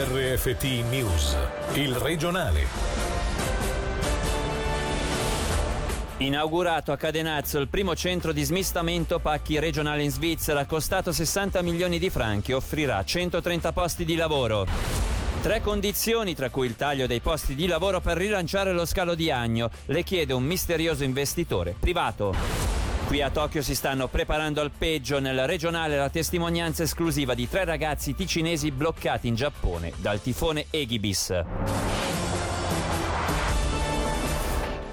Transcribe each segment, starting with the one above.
RFT News, il regionale. Inaugurato a Cadenazzo il primo centro di smistamento pacchi regionale in Svizzera, costato 60 milioni di franchi, offrirà 130 posti di lavoro. Tre condizioni, tra cui il taglio dei posti di lavoro per rilanciare lo scalo di Agno, le chiede un misterioso investitore privato. Qui a Tokyo si stanno preparando al peggio. Nel regionale la testimonianza esclusiva di tre ragazzi ticinesi bloccati in Giappone dal tifone Egibis.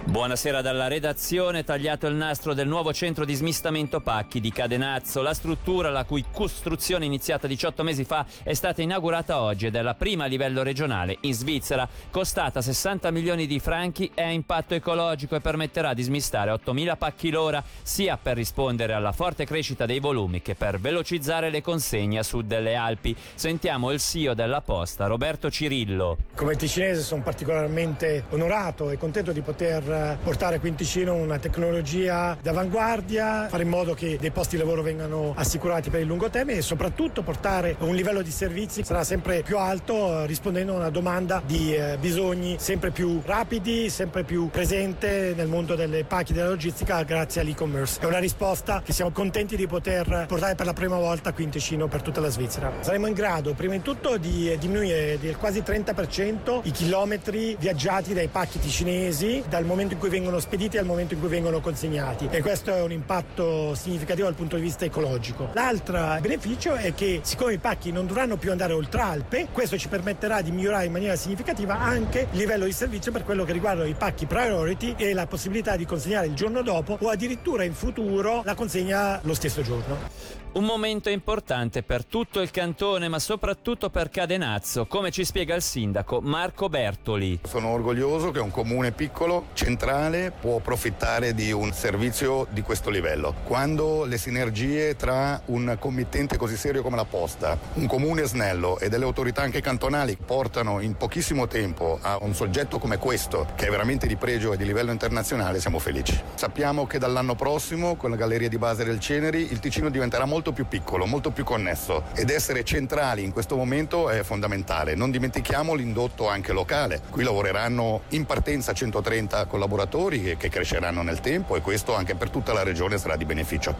Buonasera dalla redazione, tagliato il nastro del nuovo centro di smistamento pacchi di Cadenazzo. La struttura, la cui costruzione iniziata 18 mesi fa, è stata inaugurata oggi ed è la prima a livello regionale in Svizzera. Costata 60 milioni di franchi, è a impatto ecologico e permetterà di smistare 8.000 pacchi l'ora, sia per rispondere alla forte crescita dei volumi che per velocizzare le consegne a sud delle Alpi. Sentiamo il CEO della Posta, Roberto Cirillo. Come ticinese sono particolarmente onorato e contento di poter portare qui in Ticino una tecnologia d'avanguardia, fare in modo che dei posti di lavoro vengano assicurati per il lungo termine e soprattutto portare un livello di servizi che sarà sempre più alto eh, rispondendo a una domanda di eh, bisogni sempre più rapidi, sempre più presente nel mondo delle pacchi della logistica grazie all'e-commerce. È una risposta che siamo contenti di poter portare per la prima volta qui in Ticino per tutta la Svizzera. Saremo in grado prima di tutto di eh, diminuire del quasi 30% i chilometri viaggiati dai pacchi ticinesi dal momento in cui vengono spediti e al momento in cui vengono consegnati e questo è un impatto significativo dal punto di vista ecologico. L'altro beneficio è che siccome i pacchi non dovranno più andare oltre Alpe, questo ci permetterà di migliorare in maniera significativa anche il livello di servizio per quello che riguarda i pacchi priority e la possibilità di consegnare il giorno dopo o addirittura in futuro la consegna lo stesso giorno. Un momento importante per tutto il cantone, ma soprattutto per Cadenazzo, come ci spiega il sindaco Marco Bertoli. Sono orgoglioso che un comune piccolo, centrale, può approfittare di un servizio di questo livello. Quando le sinergie tra un committente così serio come la Posta, un comune snello e delle autorità anche cantonali portano in pochissimo tempo a un soggetto come questo, che è veramente di pregio e di livello internazionale, siamo felici. Sappiamo che dall'anno prossimo, con la Galleria di Base del Ceneri, il Ticino diventerà molto molto più piccolo, molto più connesso ed essere centrali in questo momento è fondamentale. Non dimentichiamo l'indotto anche locale. Qui lavoreranno in partenza 130 collaboratori che cresceranno nel tempo e questo anche per tutta la regione sarà di beneficio.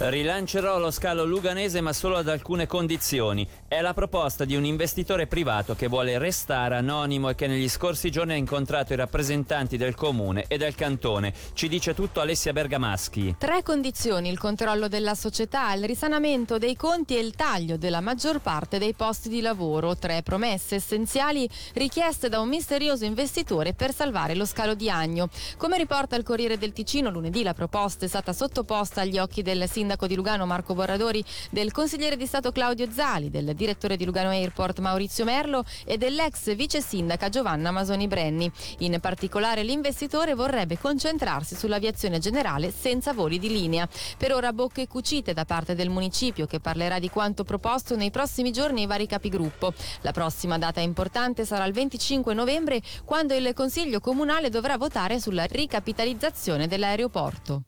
Rilancerò lo scalo luganese ma solo ad alcune condizioni. È la proposta di un investitore privato che vuole restare anonimo e che negli scorsi giorni ha incontrato i rappresentanti del comune e del cantone. Ci dice tutto Alessia Bergamaschi. Tre condizioni, il controllo della società, il risanamento dei conti e il taglio della maggior parte dei posti di lavoro. Tre promesse essenziali richieste da un misterioso investitore per salvare lo scalo di Agno. Come riporta il Corriere del Ticino, lunedì la proposta è stata sottoposta agli occhi del sindaco di Lugano Marco Borradori, del consigliere di Stato Claudio Zali, del direttore di Lugano Airport Maurizio Merlo e dell'ex vice sindaca Giovanna Masoni Brenni. In particolare l'investitore vorrebbe concentrarsi sull'aviazione generale senza voli di linea. Per ora bocche cucite da parte del municipio che parlerà di quanto proposto nei prossimi giorni ai vari capigruppo. La prossima data importante sarà il 25 novembre quando il Consiglio Comunale dovrà votare sulla ricapitalizzazione dell'aeroporto.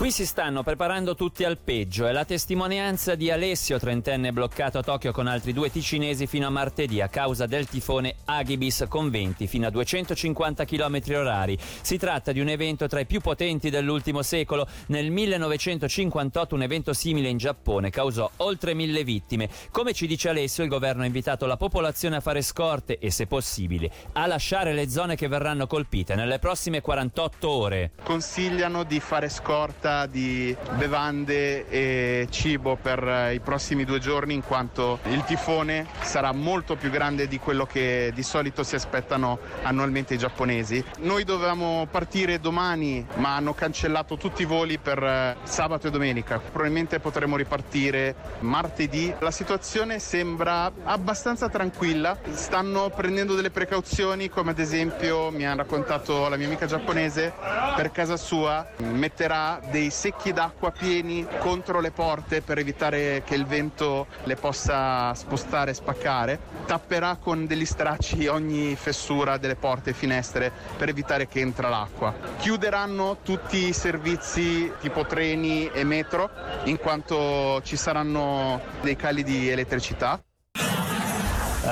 Qui si stanno preparando tutti al peggio. È la testimonianza di Alessio, trentenne bloccato a Tokyo con altri due ticinesi fino a martedì a causa del tifone Agibis con venti fino a 250 km orari. Si tratta di un evento tra i più potenti dell'ultimo secolo. Nel 1958 un evento simile in Giappone causò oltre mille vittime. Come ci dice Alessio, il governo ha invitato la popolazione a fare scorte e, se possibile, a lasciare le zone che verranno colpite nelle prossime 48 ore. Consigliano di fare scorta offerta di bevande e cibo per eh, i prossimi due giorni in quanto il tifone sarà molto più grande di quello che di solito si aspettano annualmente i giapponesi. Noi dovevamo partire domani ma hanno cancellato tutti i voli per eh, sabato e domenica. Probabilmente potremo ripartire martedì. La situazione sembra abbastanza tranquilla, stanno prendendo delle precauzioni come ad esempio mi ha raccontato la mia amica giapponese per casa sua metterà dei dei secchi d'acqua pieni contro le porte per evitare che il vento le possa spostare e spaccare. Tapperà con degli stracci ogni fessura delle porte e finestre per evitare che entra l'acqua. Chiuderanno tutti i servizi tipo treni e metro in quanto ci saranno dei cali di elettricità.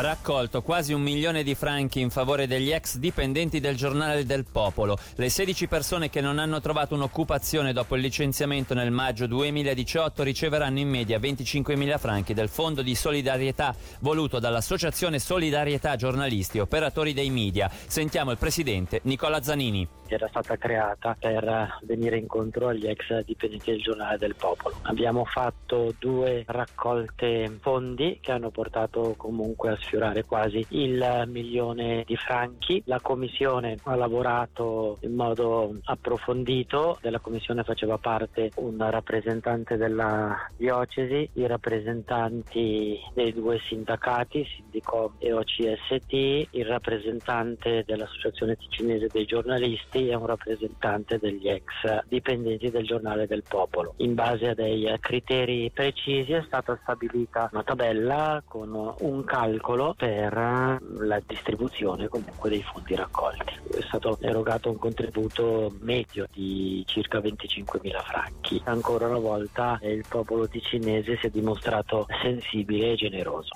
Raccolto quasi un milione di franchi in favore degli ex dipendenti del giornale del popolo. Le 16 persone che non hanno trovato un'occupazione dopo il licenziamento nel maggio 2018 riceveranno in media 25.000 franchi del fondo di solidarietà voluto dall'Associazione Solidarietà Giornalisti Operatori dei Media. Sentiamo il presidente Nicola Zanini era stata creata per venire incontro agli ex dipendenti del giornale del popolo. Abbiamo fatto due raccolte fondi che hanno portato comunque a sfiorare quasi il milione di franchi. La commissione ha lavorato in modo approfondito, della commissione faceva parte un rappresentante della diocesi, i rappresentanti dei due sindacati, Sindico e OCST, il rappresentante dell'Associazione Ticinese dei giornalisti è un rappresentante degli ex dipendenti del giornale del popolo. In base a dei criteri precisi è stata stabilita una tabella con un calcolo per la distribuzione comunque dei fondi raccolti. È stato erogato un contributo medio di circa 25.000 franchi. Ancora una volta il popolo ticinese si è dimostrato sensibile e generoso.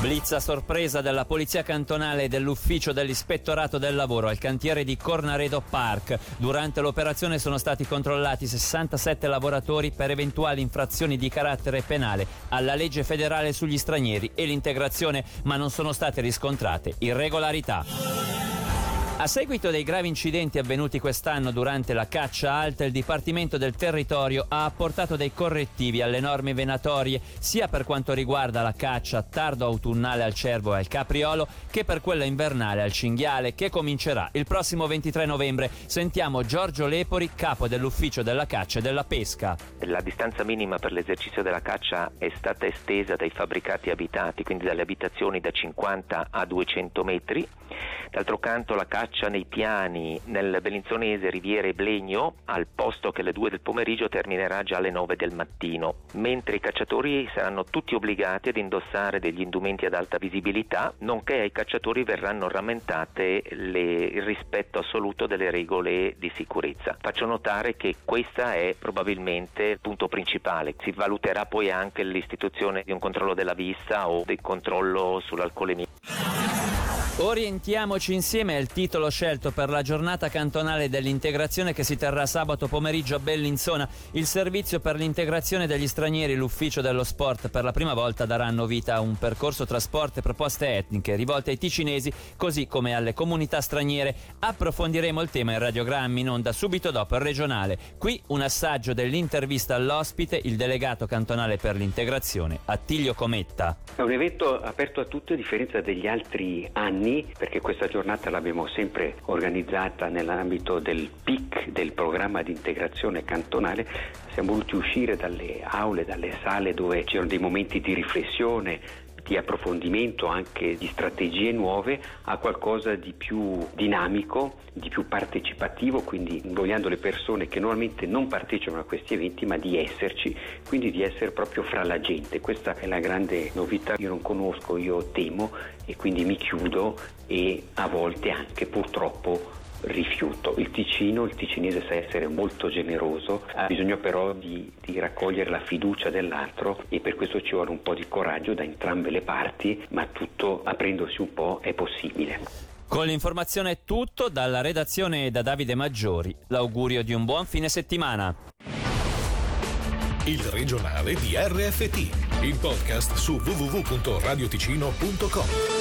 Blitz a sorpresa della Polizia Cantonale e dell'Ufficio dell'Ispettorato del Lavoro al cantiere di Cornaredo Park. Durante l'operazione sono stati controllati 67 lavoratori per eventuali infrazioni di carattere penale alla legge federale sugli stranieri e l'integrazione, ma non sono state riscontrate irregolarità. A seguito dei gravi incidenti avvenuti quest'anno durante la caccia alta, il Dipartimento del Territorio ha apportato dei correttivi alle norme venatorie sia per quanto riguarda la caccia tardo autunnale al cervo e al capriolo che per quella invernale al cinghiale che comincerà il prossimo 23 novembre. Sentiamo Giorgio Lepori, capo dell'ufficio della caccia e della pesca. La distanza minima per l'esercizio della caccia è stata estesa dai fabbricati abitati, quindi dalle abitazioni da 50 a 200 metri. D'altro canto la caccia caccia nei piani nel Bellinzonese Riviere Blegno al posto che alle 2 del pomeriggio terminerà già alle 9 del mattino, mentre i cacciatori saranno tutti obbligati ad indossare degli indumenti ad alta visibilità, nonché ai cacciatori verranno rammentate le, il rispetto assoluto delle regole di sicurezza. Faccio notare che questo è probabilmente il punto principale. Si valuterà poi anche l'istituzione di un controllo della vista o del controllo sull'alcolemia. Orientiamoci insieme al titolo scelto per la giornata cantonale dell'integrazione che si terrà sabato pomeriggio a Bellinzona. Il servizio per l'integrazione degli stranieri l'ufficio dello sport per la prima volta daranno vita a un percorso tra sport e proposte etniche rivolte ai ticinesi così come alle comunità straniere. Approfondiremo il tema in radiogrammi in onda subito dopo il regionale. Qui un assaggio dell'intervista all'ospite, il delegato cantonale per l'integrazione, Attilio Cometta. È un evento aperto a tutti a differenza degli altri anni anni, perché questa giornata l'abbiamo sempre organizzata nell'ambito del PIC, del programma di integrazione cantonale, siamo voluti uscire dalle aule, dalle sale dove c'erano dei momenti di riflessione, di approfondimento anche di strategie nuove a qualcosa di più dinamico, di più partecipativo, quindi invogliando le persone che normalmente non partecipano a questi eventi ma di esserci, quindi di essere proprio fra la gente. Questa è la grande novità, io non conosco, io temo e quindi mi chiudo e a volte anche purtroppo rifiuto. Il Ticino, il ticinese sa essere molto generoso, ha bisogno però di, di, raccogliere la fiducia dell'altro e per questo ci vuole un po' di coraggio da entrambe le parti, ma tutto aprendosi un po' è possibile. Con l'informazione è tutto, dalla redazione e da Davide Maggiori. L'augurio di un buon fine settimana. Il regionale di RFT, il podcast su www.radioticino.com.